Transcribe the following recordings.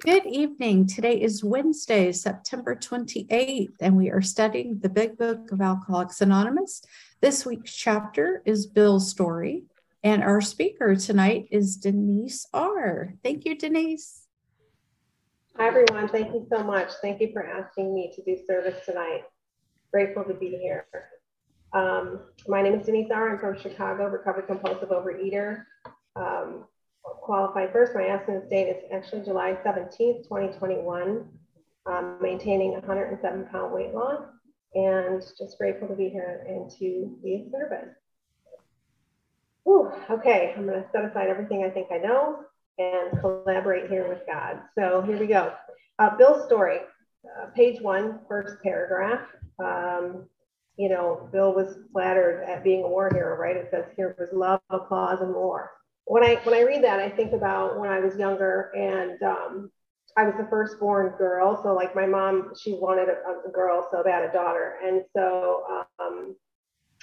Good evening. Today is Wednesday, September 28th, and we are studying the Big Book of Alcoholics Anonymous. This week's chapter is Bill's story, and our speaker tonight is Denise R. Thank you, Denise. Hi, everyone. Thank you so much. Thank you for asking me to do service tonight. Grateful to be here. Um, my name is Denise R. I'm from Chicago, recovered compulsive overeater. Um, qualified first. My abstinence date is actually July 17th, 2021. Um, maintaining 107 pound weight loss and just grateful to be here and to be of service. Whew, okay, I'm going to set aside everything I think I know and collaborate here with God. So here we go. Uh, Bill's story, uh, page one, first paragraph. Um, you know, Bill was flattered at being a war hero, right? It says here was love, applause, and war when I when I read that, I think about when I was younger and um, I was the firstborn girl. So like my mom, she wanted a, a girl so bad, a daughter, and so um,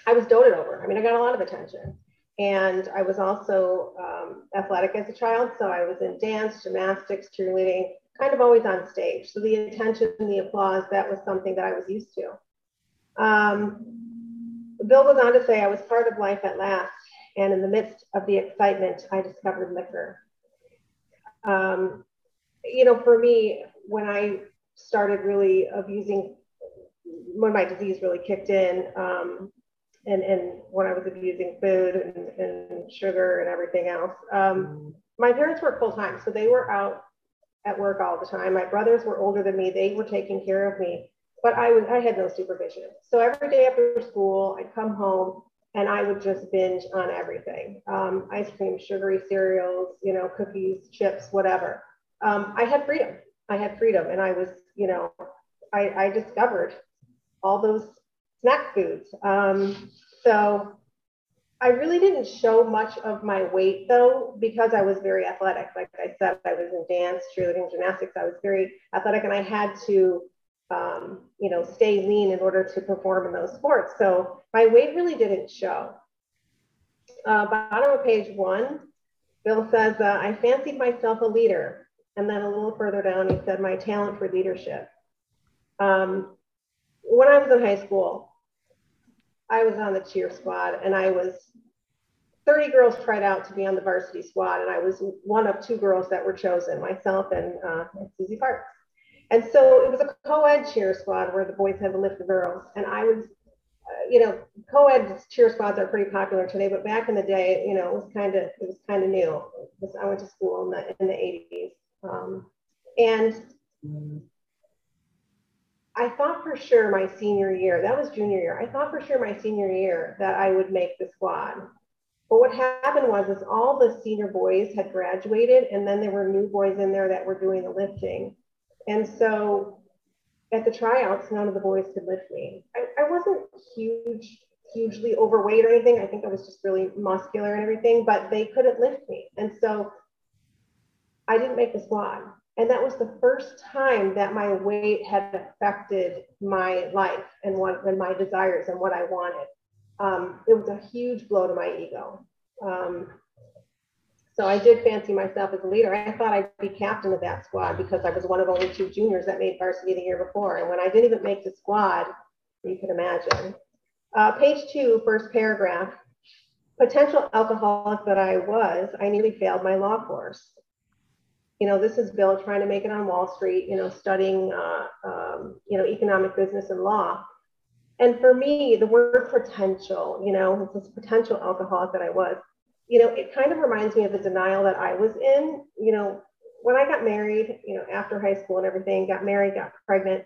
I was doted over. I mean, I got a lot of attention, and I was also um, athletic as a child. So I was in dance, gymnastics, cheerleading, kind of always on stage. So the attention, the applause, that was something that I was used to. Um, Bill goes on to say, I was part of life at last and in the midst of the excitement, I discovered liquor. Um, you know, for me, when I started really abusing, when my disease really kicked in, um, and, and when I was abusing food and, and sugar and everything else, um, my parents worked full time. So they were out at work all the time. My brothers were older than me. They were taking care of me, but I was, I had no supervision. So every day after school, I'd come home and I would just binge on everything um, ice cream, sugary cereals, you know, cookies, chips, whatever. Um, I had freedom. I had freedom, and I was, you know, I, I discovered all those snack foods. Um, so I really didn't show much of my weight though, because I was very athletic. Like I said, I was in dance, cheerleading, gymnastics. I was very athletic, and I had to um, you know, stay lean in order to perform in those sports. So my weight really didn't show. Uh, bottom of page one, Bill says, uh, I fancied myself a leader. And then a little further down, he said, my talent for leadership. Um, when I was in high school, I was on the cheer squad and I was 30 girls tried out to be on the varsity squad. And I was one of two girls that were chosen, myself and uh, Susie Parks. And so it was a co-ed cheer squad where the boys had to lift the girls. And I was, uh, you know, co-ed cheer squads are pretty popular today, but back in the day, you know, it was kind of, it was kind of new. Was, I went to school in the, in the 80s. Um, and I thought for sure my senior year, that was junior year, I thought for sure my senior year that I would make the squad. But what happened was is all the senior boys had graduated and then there were new boys in there that were doing the lifting. And so at the tryouts, none of the boys could lift me. I, I wasn't huge, hugely overweight or anything. I think I was just really muscular and everything, but they couldn't lift me. And so I didn't make the squad. And that was the first time that my weight had affected my life and what and my desires and what I wanted. Um, it was a huge blow to my ego. Um, so I did fancy myself as a leader. I thought I'd be captain of that squad because I was one of only two juniors that made varsity the year before. And when I didn't even make the squad, you can imagine. Uh, page two, first paragraph. Potential alcoholic that I was, I nearly failed my law course. You know, this is Bill trying to make it on Wall Street, you know, studying, uh, um, you know, economic business and law. And for me, the word potential, you know, this potential alcoholic that I was, you know, it kind of reminds me of the denial that I was in. You know, when I got married, you know, after high school and everything, got married, got pregnant,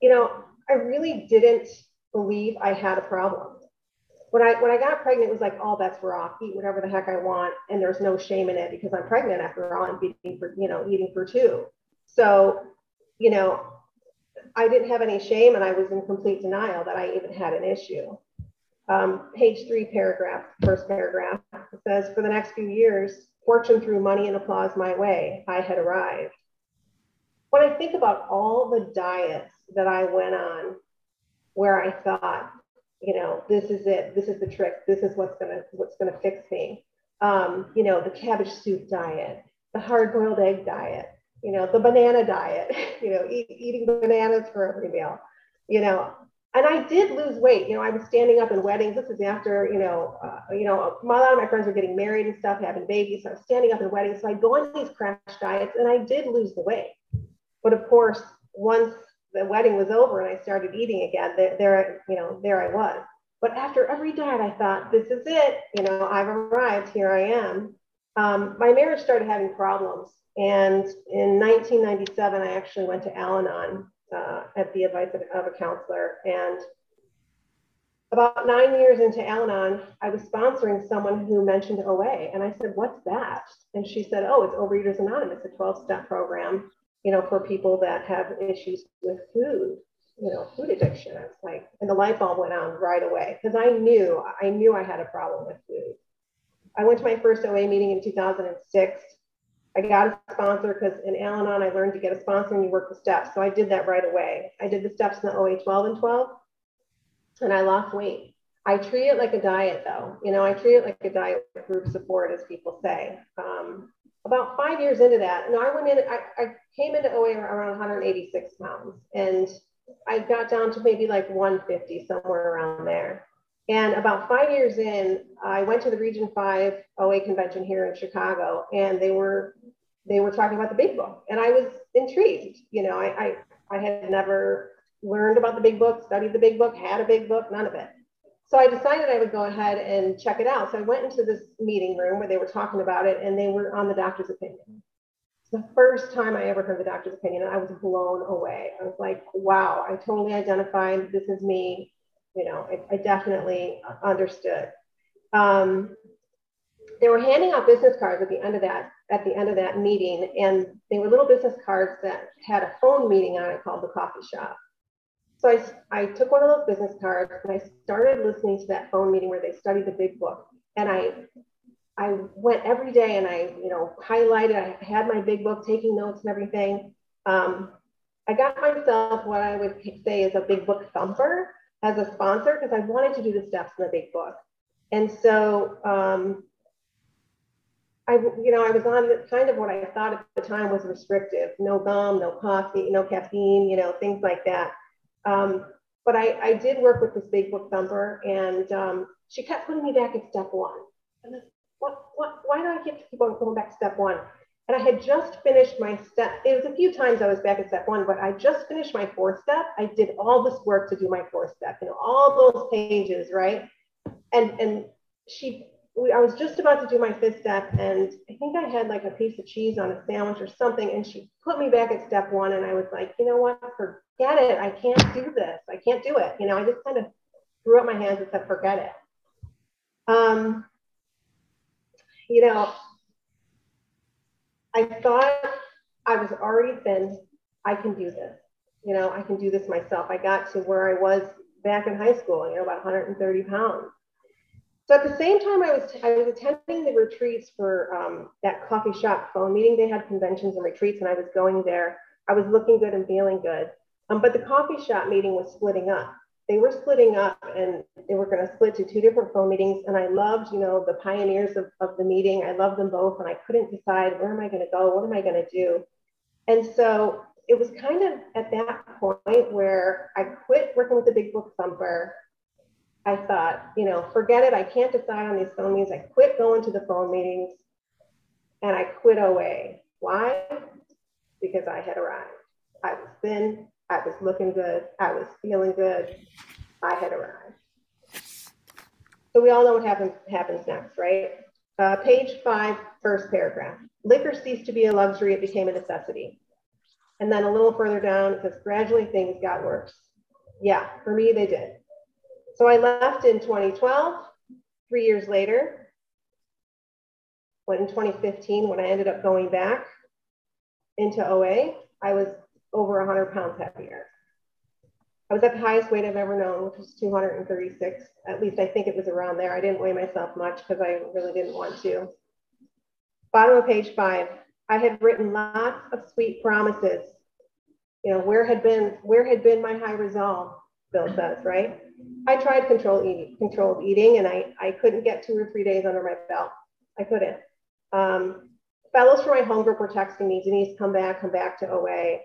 you know, I really didn't believe I had a problem. When I when I got pregnant, it was like oh, all bets were off. Eat whatever the heck I want, and there's no shame in it because I'm pregnant after all. I'm eating for you know eating for two. So, you know, I didn't have any shame, and I was in complete denial that I even had an issue um, page three paragraph, first paragraph, it says, for the next few years, fortune threw money and applause my way. I had arrived. When I think about all the diets that I went on where I thought, you know, this is it, this is the trick, this is what's gonna what's gonna fix me. Um, you know, the cabbage soup diet, the hard-boiled egg diet, you know, the banana diet, you know, eat, eating bananas for every meal, you know. And I did lose weight. You know, I was standing up in weddings. This is after, you know, uh, you know, a lot of my friends were getting married and stuff, having babies. So I was standing up in weddings. So I go on these crash diets, and I did lose the weight. But of course, once the wedding was over and I started eating again, there, there, you know, there I was. But after every diet, I thought, this is it. You know, I've arrived. Here I am. Um, my marriage started having problems. And in 1997, I actually went to Al Anon uh, at the advice of, of, a counselor. And about nine years into Al Anon, I was sponsoring someone who mentioned OA. And I said, What's that? And she said, Oh, it's Overeaters Anonymous, a 12 step program, you know, for people that have issues with food you know, food addiction. I was like, and the light bulb went on right away because I knew, I knew I had a problem with food. I went to my first OA meeting in 2006. I got a sponsor because in Al Anon, I learned to get a sponsor and you work the steps. So I did that right away. I did the steps in the OA 12 and 12 and I lost weight. I treat it like a diet though. You know, I treat it like a diet with group support, as people say. Um, about five years into that, and I went in, I, I came into OA around 186 pounds and I got down to maybe like 150, somewhere around there. And about five years in, I went to the Region 5 OA convention here in Chicago, and they were they were talking about the big book. And I was intrigued. You know, I, I, I had never learned about the big book, studied the big book, had a big book, none of it. So I decided I would go ahead and check it out. So I went into this meeting room where they were talking about it, and they were on the doctor's opinion It's the first time I ever heard the doctor's opinion, and I was blown away. I was like, wow, I totally identified. This is me. You know, I, I definitely understood. Um, they were handing out business cards at the end of that at the end of that meeting, and they were little business cards that had a phone meeting on it called the coffee shop. So I, I took one of those business cards and I started listening to that phone meeting where they studied the big book. And I I went every day and I, you know, highlighted, I had my big book, taking notes and everything. Um, I got myself what I would say is a big book thumper as a sponsor because I wanted to do the steps in the big book. And so, um, I, you know, I was on kind of what I thought at the time was restrictive, no gum, no coffee, no caffeine, you know, things like that. Um, but I, I did work with this big book thumper and um, she kept putting me back at step one. And what, what, why do I keep going back to step one? And I had just finished my step. It was a few times I was back at step one, but I just finished my fourth step. I did all this work to do my fourth step, you know, all those pages, right? And and she, we, I was just about to do my fifth step, and I think I had like a piece of cheese on a sandwich or something, and she put me back at step one, and I was like, you know what, forget it. I can't do this. I can't do it. You know, I just kind of threw up my hands and said, forget it. Um, you know, I thought I was already thin. I can do this. You know, I can do this myself. I got to where I was back in high school, you know, about 130 pounds. So at the same time, I was I was attending the retreats for um, that coffee shop phone meeting. They had conventions and retreats, and I was going there. I was looking good and feeling good. Um, but the coffee shop meeting was splitting up they were splitting up and they were going to split to two different phone meetings. And I loved, you know, the pioneers of, of the meeting. I loved them both. And I couldn't decide where am I going to go? What am I going to do? And so it was kind of at that point where I quit working with the big book thumper. I thought, you know, forget it. I can't decide on these phone meetings. I quit going to the phone meetings and I quit OA. Why? Because I had arrived. I was thin, I was looking good. I was feeling good. I had arrived. So we all know what happens, happens next, right? Uh, page five, first paragraph. Liquor ceased to be a luxury, it became a necessity. And then a little further down, it says, gradually things got worse. Yeah, for me, they did. So I left in 2012. Three years later, when in 2015, when I ended up going back into OA, I was over 100 pounds heavier. I was at the highest weight I've ever known, which was 236. At least I think it was around there. I didn't weigh myself much because I really didn't want to. Bottom of page five, I had written lots of sweet promises. You know, where had been where had been my high resolve? Bill says, right? I tried control eating, controlled eating, and I I couldn't get two or three days under my belt. I couldn't. Um, fellows from my home group were texting me, Denise, come back, come back to OA.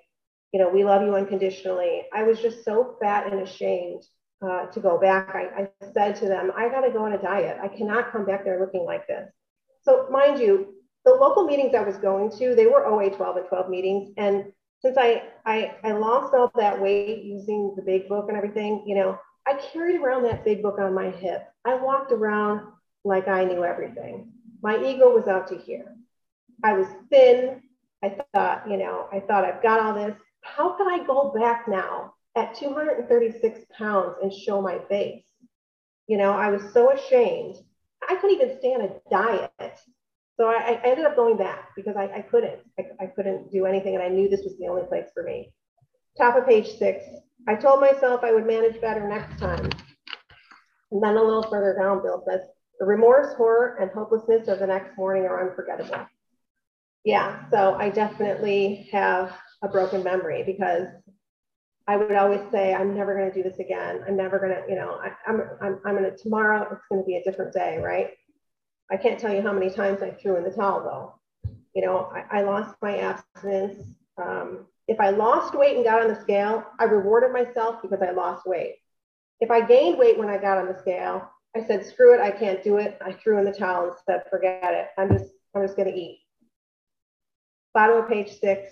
You know, we love you unconditionally. I was just so fat and ashamed uh, to go back. I, I said to them, I got to go on a diet. I cannot come back there looking like this. So, mind you, the local meetings I was going to, they were OA 12 and 12 meetings. And since I, I, I lost all that weight using the big book and everything, you know, I carried around that big book on my hip. I walked around like I knew everything. My ego was out to here. I was thin. I thought, you know, I thought I've got all this. How can I go back now at 236 pounds and show my face? You know, I was so ashamed. I couldn't even stay on a diet. So I, I ended up going back because I, I couldn't. I, I couldn't do anything, and I knew this was the only place for me. Top of page six. I told myself I would manage better next time. And then a little further down, Bill says, the remorse, horror, and hopelessness of the next morning are unforgettable. Yeah, so I definitely have a broken memory because I would always say, I'm never going to do this again. I'm never going to, you know, I, I'm, I'm, I'm going to, tomorrow it's going to be a different day, right? I can't tell you how many times I threw in the towel though. You know, I, I lost my abstinence. Um, if I lost weight and got on the scale, I rewarded myself because I lost weight. If I gained weight when I got on the scale, I said, screw it, I can't do it. I threw in the towel and said, forget it. I'm just, I'm just gonna eat. Bottom of page six.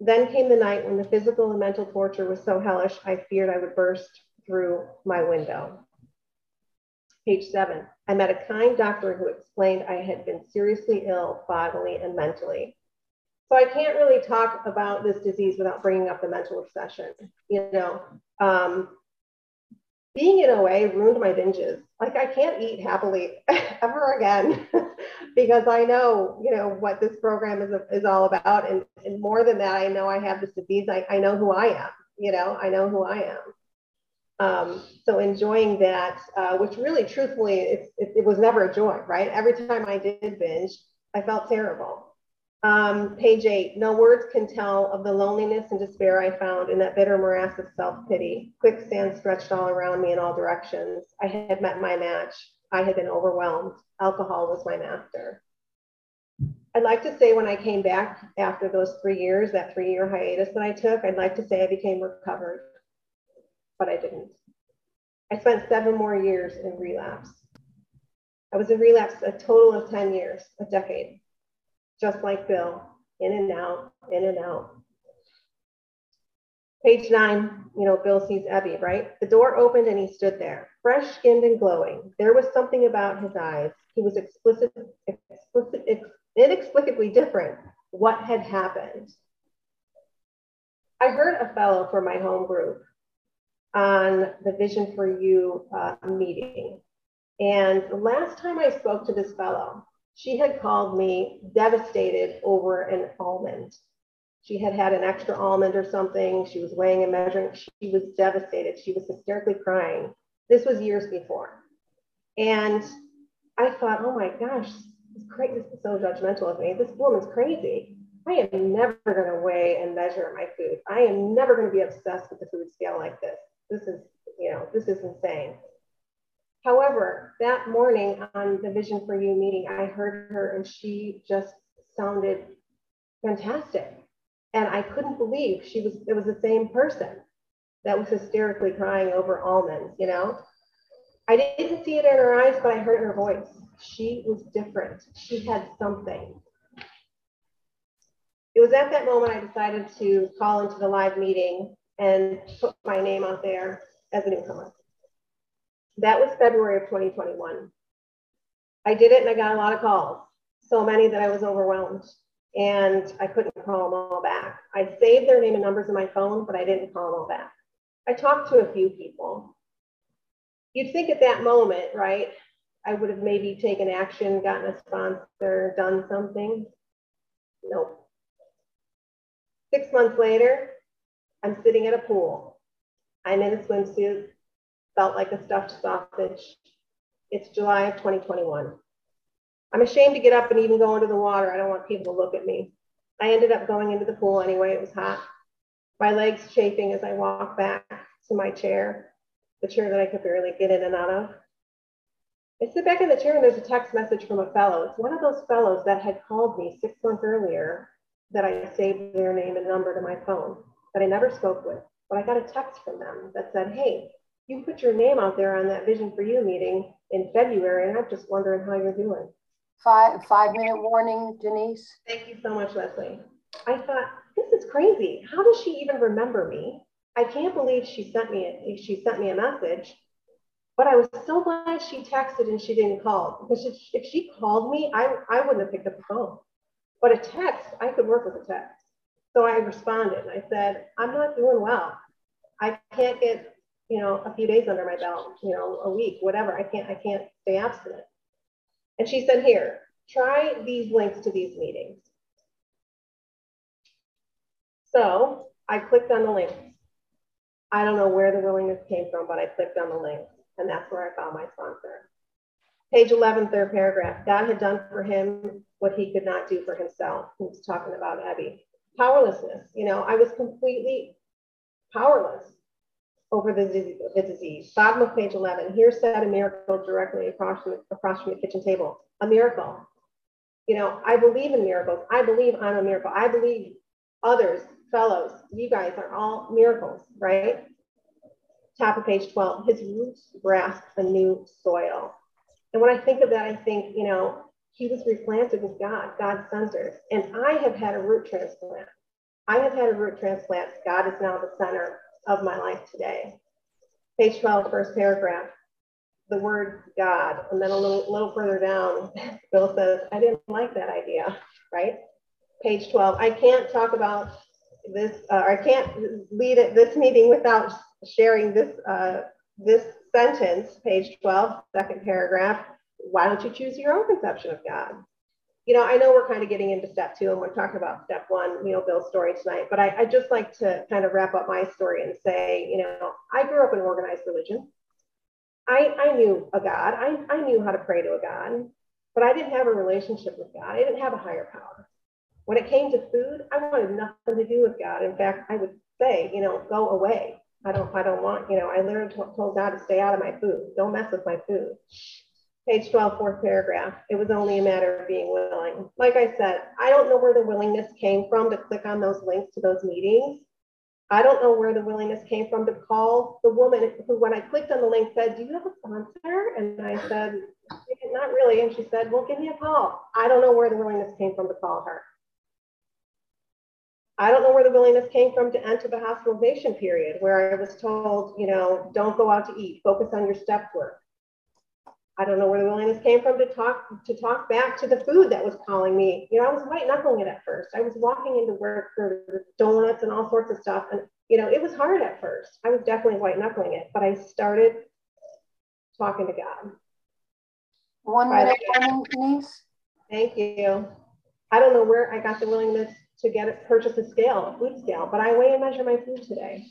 Then came the night when the physical and mental torture was so hellish, I feared I would burst through my window. Page seven. I met a kind doctor who explained I had been seriously ill bodily and mentally. So I can't really talk about this disease without bringing up the mental obsession. You know, um, being in OA ruined my binges. Like I can't eat happily ever again because I know, you know, what this program is, is all about. And, and more than that, I know I have this disease. I, I know who I am, you know, I know who I am. Um, so enjoying that, uh, which really truthfully, it, it, it was never a joy, right? Every time I did binge, I felt terrible. Um, page eight, no words can tell of the loneliness and despair I found in that bitter morass of self-pity. Quicksand stretched all around me in all directions. I had met my match. I had been overwhelmed. Alcohol was my master. I'd like to say when I came back after those three years, that three year hiatus that I took, I'd like to say I became recovered, but I didn't. I spent seven more years in relapse. I was in relapse a total of 10 years, a decade just like Bill, in and out, in and out. Page nine, you know, Bill sees Ebby, right? The door opened and he stood there, fresh skinned and glowing. There was something about his eyes. He was explicit, explicit, inexplicably different. What had happened? I heard a fellow from my home group on the Vision for You uh, meeting. And the last time I spoke to this fellow, she had called me devastated over an almond. She had had an extra almond or something. She was weighing and measuring. She was devastated. She was hysterically crying. This was years before. And I thought, oh my gosh, this, crazy. this is so judgmental of me. This woman's crazy. I am never going to weigh and measure my food. I am never going to be obsessed with the food scale like this. This is, you know, this is insane. However, that morning on the Vision for You meeting, I heard her and she just sounded fantastic. And I couldn't believe she was, it was the same person that was hysterically crying over almonds, you know? I didn't see it in her eyes, but I heard her voice. She was different. She had something. It was at that moment I decided to call into the live meeting and put my name out there as a newcomer. That was February of 2021. I did it and I got a lot of calls, so many that I was overwhelmed and I couldn't call them all back. I saved their name and numbers in my phone, but I didn't call them all back. I talked to a few people. You'd think at that moment, right, I would have maybe taken action, gotten a sponsor, done something. Nope. Six months later, I'm sitting at a pool. I'm in a swimsuit felt like a stuffed sausage. It's July of 2021. I'm ashamed to get up and even go into the water. I don't want people to look at me. I ended up going into the pool anyway. It was hot. My legs chafing as I walk back to my chair, the chair that I could barely get in and out of. I sit back in the chair and there's a text message from a fellow. It's one of those fellows that had called me six months earlier that I saved their name and number to my phone that I never spoke with. But I got a text from them that said, hey, you put your name out there on that Vision for You meeting in February, and I'm just wondering how you're doing. Five five minute warning, Denise. Thank you so much, Leslie. I thought, this is crazy. How does she even remember me? I can't believe she sent me a, she sent me a message. But I was so glad she texted and she didn't call because if, if she called me, I, I wouldn't have picked up the phone. But a text, I could work with a text. So I responded. and I said, I'm not doing well. I can't get, you know, a few days under my belt, you know, a week, whatever. I can't, I can't stay abstinent. And she said, here, try these links to these meetings. So I clicked on the links. I don't know where the willingness came from, but I clicked on the link and that's where I found my sponsor. Page 11, third paragraph. God had done for him what he could not do for himself. He was talking about Abby. Powerlessness. You know, I was completely powerless over the, the disease. Bottom of page 11. Here said a miracle directly across from, across from the kitchen table. A miracle. You know, I believe in miracles. I believe I'm a miracle. I believe others, fellows, you guys are all miracles, right? Top of page 12. His roots grasp a new soil. And when I think of that, I think, you know, he was replanted with God, God centered. And I have had a root transplant. I have had a root transplant. God is now the center of my life today. Page 12, first paragraph. The word God. And then a little, little further down, Bill says, I didn't like that idea, right? Page 12. I can't talk about this, uh, I can't lead it, this meeting without sharing this, uh, this sentence, page 12, second paragraph why don't you choose your own conception of God? You know, I know we're kind of getting into step two and we're talking about step one, you know, Bill's story tonight, but I, I just like to kind of wrap up my story and say, you know, I grew up in organized religion. I, I knew a God, I, I knew how to pray to a God, but I didn't have a relationship with God. I didn't have a higher power. When it came to food, I wanted nothing to do with God. In fact, I would say, you know, go away. I don't, I don't want, you know, I literally told God to stay out of my food. Don't mess with my food. Page 12, fourth paragraph. It was only a matter of being willing. Like I said, I don't know where the willingness came from to click on those links to those meetings. I don't know where the willingness came from to call the woman who, when I clicked on the link, said, Do you have a sponsor? And I said, Not really. And she said, Well, give me a call. I don't know where the willingness came from to call her. I don't know where the willingness came from to enter the hospitalization period where I was told, you know, don't go out to eat, focus on your step work. I don't know where the willingness came from to talk to talk back to the food that was calling me. You know, I was white knuckling it at first. I was walking into work for donuts and all sorts of stuff, and you know, it was hard at first. I was definitely white knuckling it, but I started talking to God. One minute, Denise. Thank you. I don't know where I got the willingness to get it, purchase a scale, a food scale, but I weigh and measure my food today,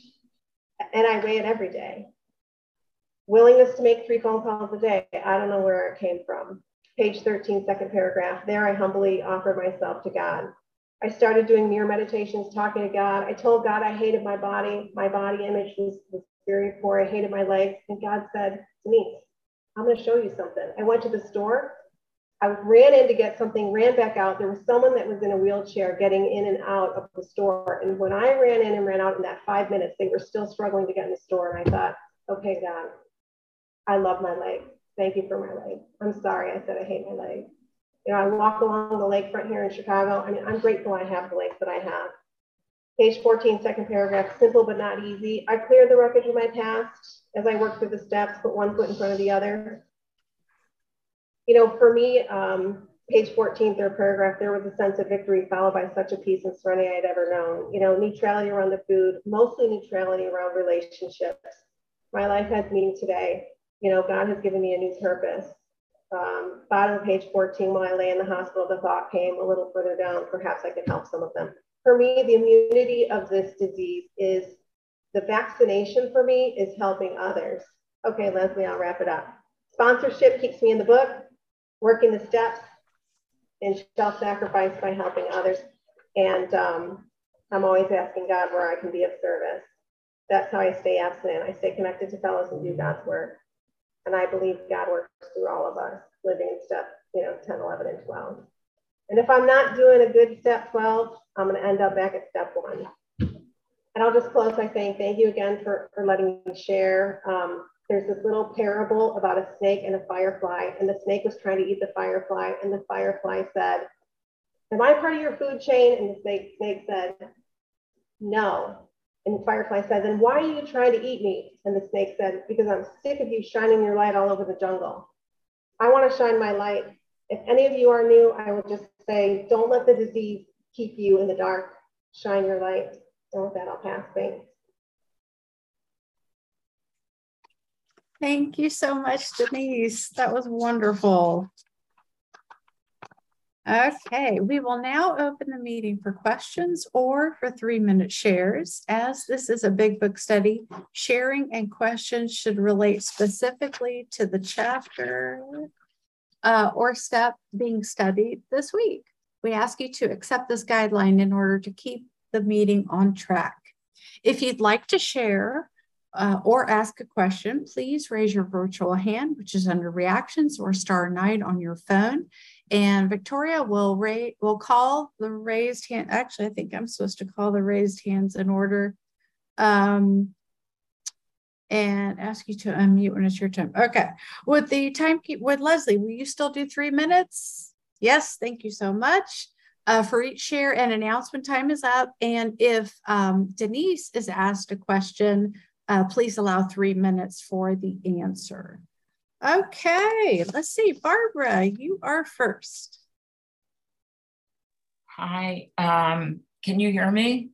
and I weigh it every day. Willingness to make three phone calls a day. I don't know where it came from. Page 13, second paragraph. There I humbly offered myself to God. I started doing mirror meditations, talking to God. I told God I hated my body. My body image was, was very poor. I hated my legs. And God said me, I'm going to show you something. I went to the store. I ran in to get something, ran back out. There was someone that was in a wheelchair getting in and out of the store. And when I ran in and ran out in that five minutes, they were still struggling to get in the store. And I thought, okay, God, I love my leg. Thank you for my leg. I'm sorry I said I hate my leg. You know, I walk along the lakefront here in Chicago. I mean, I'm grateful I have the lake that I have. Page 14, second paragraph, simple but not easy. I cleared the wreckage of my past as I worked through the steps, put one foot in front of the other. You know, for me, um, page 14, third paragraph, there was a sense of victory followed by such a peace and serenity I'd ever known. You know, neutrality around the food, mostly neutrality around relationships. My life has meaning today you know, God has given me a new purpose. Um, bottom of page 14, while I lay in the hospital, the thought came a little further down, perhaps I could help some of them. For me, the immunity of this disease is the vaccination for me is helping others. Okay, Leslie, I'll wrap it up. Sponsorship keeps me in the book, working the steps, and self sacrifice by helping others. And um, I'm always asking God where I can be of service. That's how I stay abstinent. I stay connected to fellows and do God's work. And I believe God works through all of us living in step, you know, 10, 11, and 12. And if I'm not doing a good step 12, I'm going to end up back at step one. And I'll just close by saying thank you again for, for letting me share. Um, there's this little parable about a snake and a firefly, and the snake was trying to eat the firefly, and the firefly said, Am I part of your food chain? And the snake, snake said, No. And the firefly said, Then why are you trying to eat me? And the snake said, Because I'm sick of you shining your light all over the jungle. I want to shine my light. If any of you are new, I would just say, Don't let the disease keep you in the dark. Shine your light. And with that, I'll pass. Thanks. Thank you so much, Denise. That was wonderful. Okay, we will now open the meeting for questions or for three minute shares. As this is a big book study, sharing and questions should relate specifically to the chapter uh, or step being studied this week. We ask you to accept this guideline in order to keep the meeting on track. If you'd like to share uh, or ask a question, please raise your virtual hand, which is under reactions or star nine on your phone. And Victoria will rate will call the raised hand. Actually, I think I'm supposed to call the raised hands in order. Um, and ask you to unmute when it's your turn. Okay. With the time with Leslie, will you still do three minutes? Yes, thank you so much. Uh, for each share and announcement time is up. And if um, Denise is asked a question, uh, please allow three minutes for the answer. Okay, let's see. Barbara, you are first. Hi, um, can you hear me?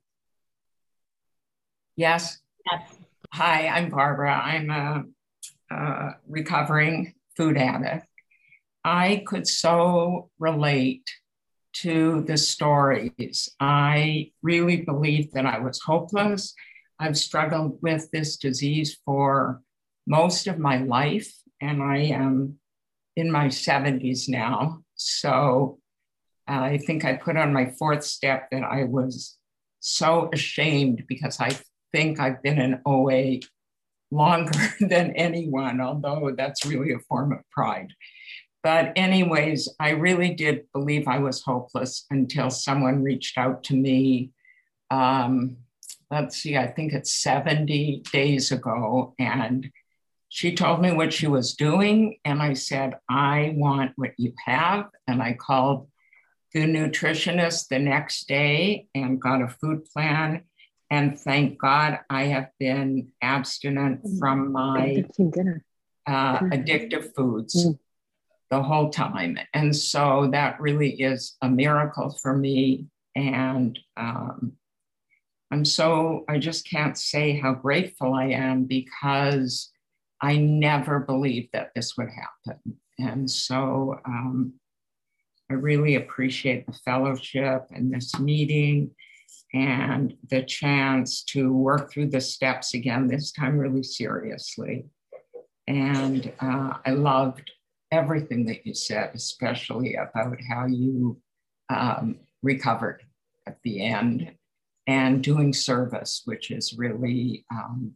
Yes? Yes. Hi, I'm Barbara. I'm a, a recovering food addict. I could so relate to the stories. I really believed that I was hopeless I've struggled with this disease for most of my life, and I am in my 70s now. So uh, I think I put on my fourth step that I was so ashamed because I think I've been in OA longer than anyone, although that's really a form of pride. But, anyways, I really did believe I was hopeless until someone reached out to me. Um, let's see, I think it's 70 days ago. And she told me what she was doing. And I said, I want what you have. And I called the nutritionist the next day and got a food plan. And thank God I have been abstinent from my uh, addictive foods mm. the whole time. And so that really is a miracle for me. And um, I'm so, I just can't say how grateful I am because I never believed that this would happen. And so um, I really appreciate the fellowship and this meeting and the chance to work through the steps again, this time really seriously. And uh, I loved everything that you said, especially about how you um, recovered at the end and doing service, which is really, um,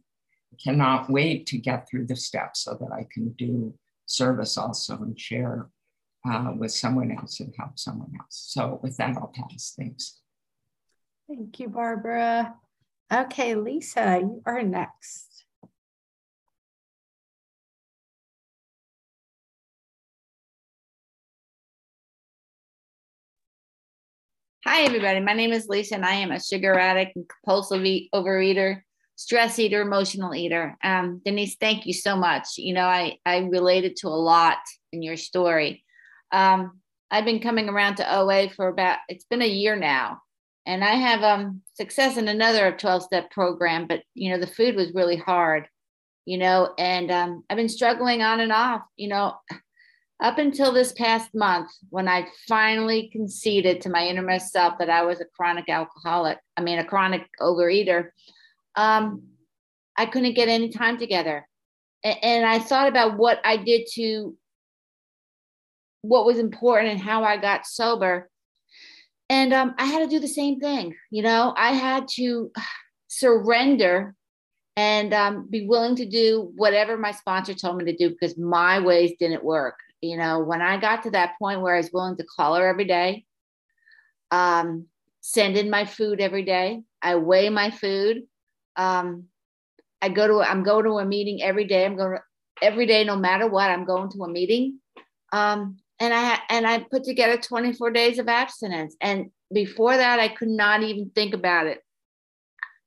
cannot wait to get through the steps so that I can do service also and share uh, with someone else and help someone else. So with that, I'll pass. Thanks. Thank you, Barbara. Okay, Lisa, you are next. Hi, everybody. My name is Lisa, and I am a sugar addict and compulsive overeater, stress eater, emotional eater. Um, Denise, thank you so much. You know, I, I related to a lot in your story. Um, I've been coming around to OA for about, it's been a year now. And I have um, success in another 12 step program, but, you know, the food was really hard, you know, and um, I've been struggling on and off, you know up until this past month when I finally conceded to my innermost self that I was a chronic alcoholic, I mean, a chronic overeater, um, I couldn't get any time together. And, I thought about what I did to what was important and how I got sober. And um, I had to do the same thing. You know, I had to surrender and um, be willing to do whatever my sponsor told me to do because my ways didn't work. You know, when I got to that point where I was willing to call her every day, um, send in my food every day, I weigh my food. Um, I go to I'm going to a meeting every day. I'm going to every day, no matter what. I'm going to a meeting, um, and I and I put together 24 days of abstinence. And before that, I could not even think about it.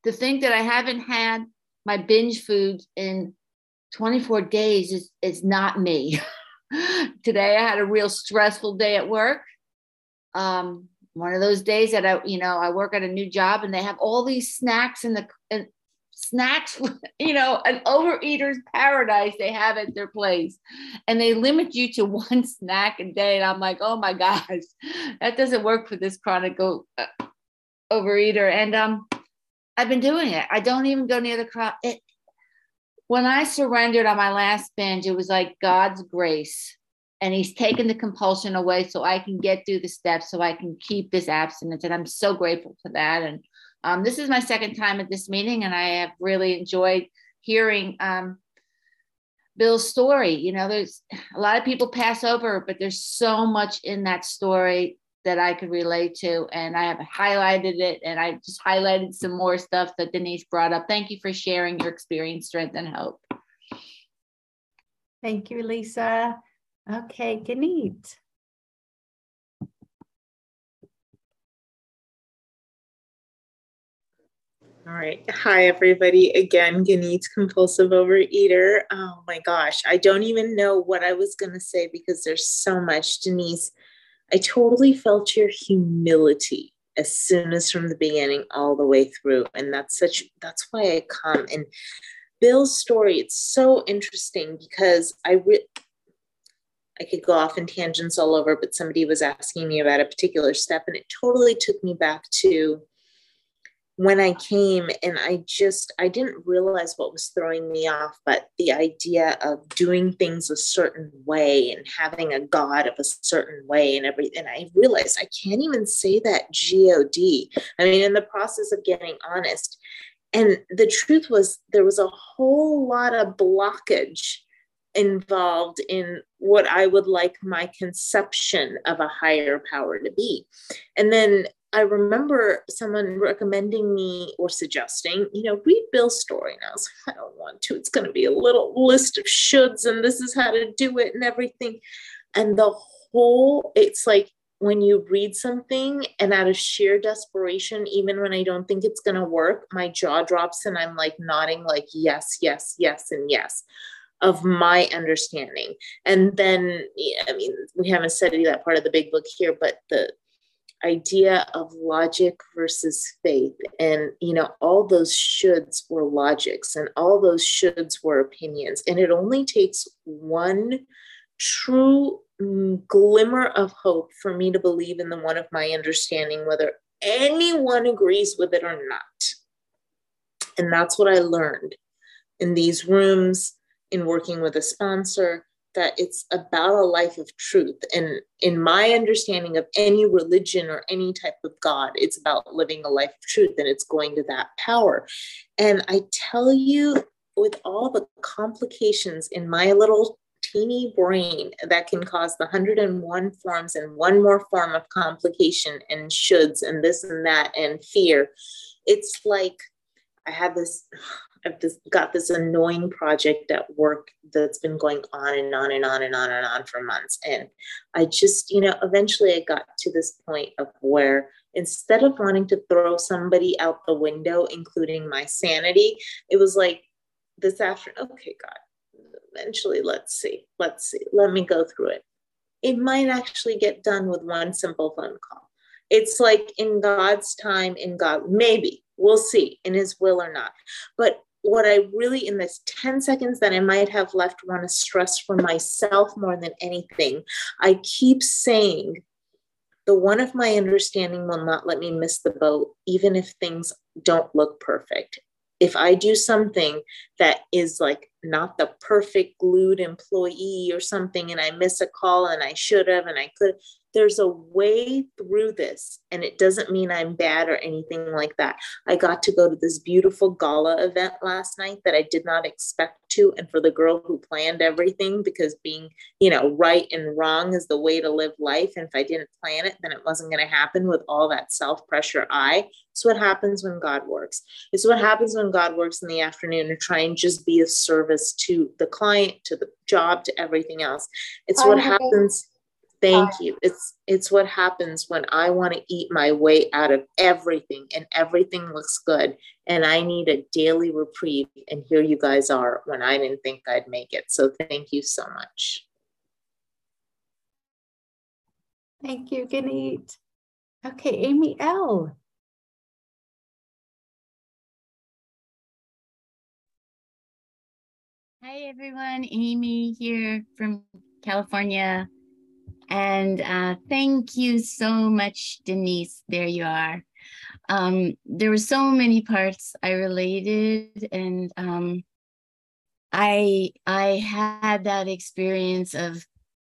To think that I haven't had my binge foods in 24 days is, is not me. Today I had a real stressful day at work. Um, one of those days that I, you know, I work at a new job and they have all these snacks in the in, snacks, you know, an overeater's paradise they have at their place. And they limit you to one snack a day. And I'm like, oh my gosh, that doesn't work for this chronic uh, overeater. And um, I've been doing it. I don't even go near the crowd. It, when I surrendered on my last binge, it was like God's grace. And he's taken the compulsion away so I can get through the steps so I can keep this abstinence. And I'm so grateful for that. And um, this is my second time at this meeting, and I have really enjoyed hearing um, Bill's story. You know, there's a lot of people pass over, but there's so much in that story that I could relate to. And I have highlighted it and I just highlighted some more stuff that Denise brought up. Thank you for sharing your experience, strength, and hope. Thank you, Lisa. Okay, Ganeet. All right. Hi, everybody. Again, Ganeet, compulsive overeater. Oh my gosh. I don't even know what I was going to say because there's so much. Denise, I totally felt your humility as soon as from the beginning all the way through. And that's such, that's why I come. And Bill's story, it's so interesting because I, re- I could go off in tangents all over, but somebody was asking me about a particular step and it totally took me back to when I came and I just I didn't realize what was throwing me off, but the idea of doing things a certain way and having a God of a certain way and everything. I realized I can't even say that G-O-D. I mean, in the process of getting honest. And the truth was there was a whole lot of blockage involved in what I would like my conception of a higher power to be. And then I remember someone recommending me or suggesting, you know, read Bill's story. And I was like, I don't want to. It's going to be a little list of shoulds and this is how to do it and everything. And the whole, it's like when you read something and out of sheer desperation, even when I don't think it's going to work, my jaw drops and I'm like nodding, like, yes, yes, yes, and yes of my understanding. And then, I mean, we haven't studied that part of the big book here, but the idea of logic versus faith. And you know all those shoulds were logics and all those shoulds were opinions. And it only takes one true mm, glimmer of hope for me to believe in the one of my understanding whether anyone agrees with it or not. And that's what i learned in these rooms in working with a sponsor that it's about a life of truth. And in my understanding of any religion or any type of God, it's about living a life of truth and it's going to that power. And I tell you, with all the complications in my little teeny brain that can cause the 101 forms and one more form of complication and shoulds and this and that and fear, it's like I had this I've just got this annoying project at work that's been going on and on and on and on and on for months. And I just, you know, eventually I got to this point of where instead of wanting to throw somebody out the window, including my sanity, it was like this afternoon, okay, God, eventually let's see, let's see, let me go through it. It might actually get done with one simple phone call. It's like in God's time, in God, maybe we'll see in his will or not. But what I really, in this 10 seconds that I might have left, want to stress for myself more than anything, I keep saying, the one of my understanding will not let me miss the boat, even if things don't look perfect. If I do something that is like not the perfect glued employee or something and I miss a call and I should have and I could there's a way through this and it doesn't mean i'm bad or anything like that. I got to go to this beautiful gala event last night that i did not expect to and for the girl who planned everything because being you know right and wrong is the way to live life and if i didn't plan it then it wasn't going to happen with all that self pressure i. It's what happens when god works. It's what happens when god works in the afternoon to try and just be a service to the client to the job to everything else it's what happens Thank you. It's it's what happens when I want to eat my way out of everything and everything looks good and I need a daily reprieve and here you guys are when I didn't think I'd make it. So thank you so much. Thank you, Ganeet. Okay, Amy L. Hi everyone, Amy here from California. And uh, thank you so much, Denise. There you are. Um, there were so many parts I related, and um, I I had that experience of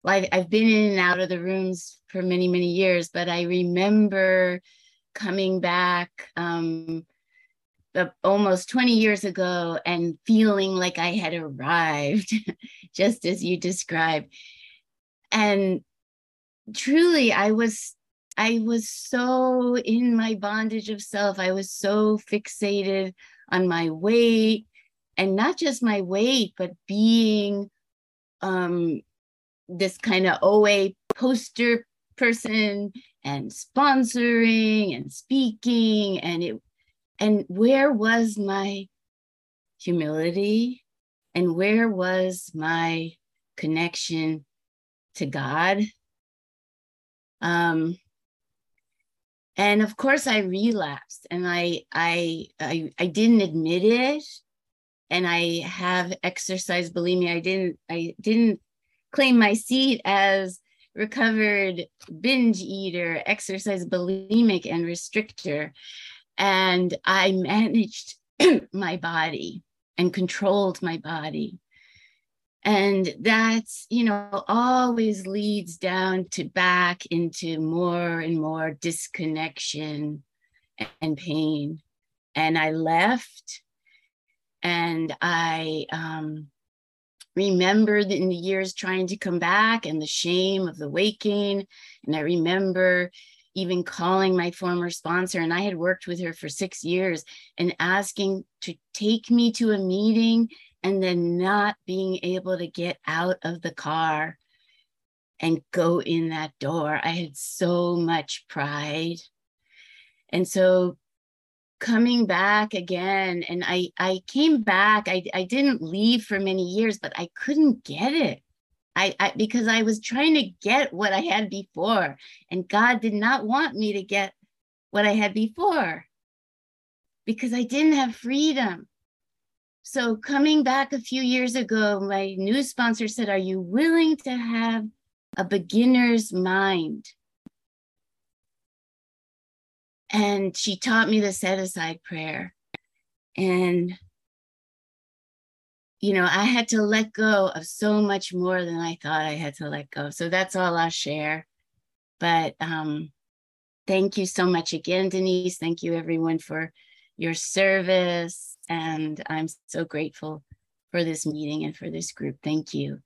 well, I've been in and out of the rooms for many many years, but I remember coming back um, almost 20 years ago and feeling like I had arrived, just as you described. And truly i was i was so in my bondage of self i was so fixated on my weight and not just my weight but being um this kind of oa poster person and sponsoring and speaking and it and where was my humility and where was my connection to god um, and of course I relapsed and I, I, I, I didn't admit it. And I have exercise bulimia. I didn't, I didn't claim my seat as recovered binge eater, exercise bulimic and restrictor. And I managed my body and controlled my body. And that's you know always leads down to back into more and more disconnection and pain. And i left and i um, remembered in the years trying to come back and the shame of the waking. And i remember even calling my former sponsor and i had worked with her for six years and asking to take me to a meeting and then not being able to get out of the car and go in that door. I had so much pride. And so coming back again, and I, I came back, I, I didn't leave for many years, but I couldn't get it. I, I because I was trying to get what I had before, and God did not want me to get what I had before because I didn't have freedom. So, coming back a few years ago, my new sponsor said, Are you willing to have a beginner's mind? And she taught me the set aside prayer. And, you know, I had to let go of so much more than I thought I had to let go. So, that's all I'll share. But um, thank you so much again, Denise. Thank you, everyone, for your service and I'm so grateful for this meeting and for this group. Thank you.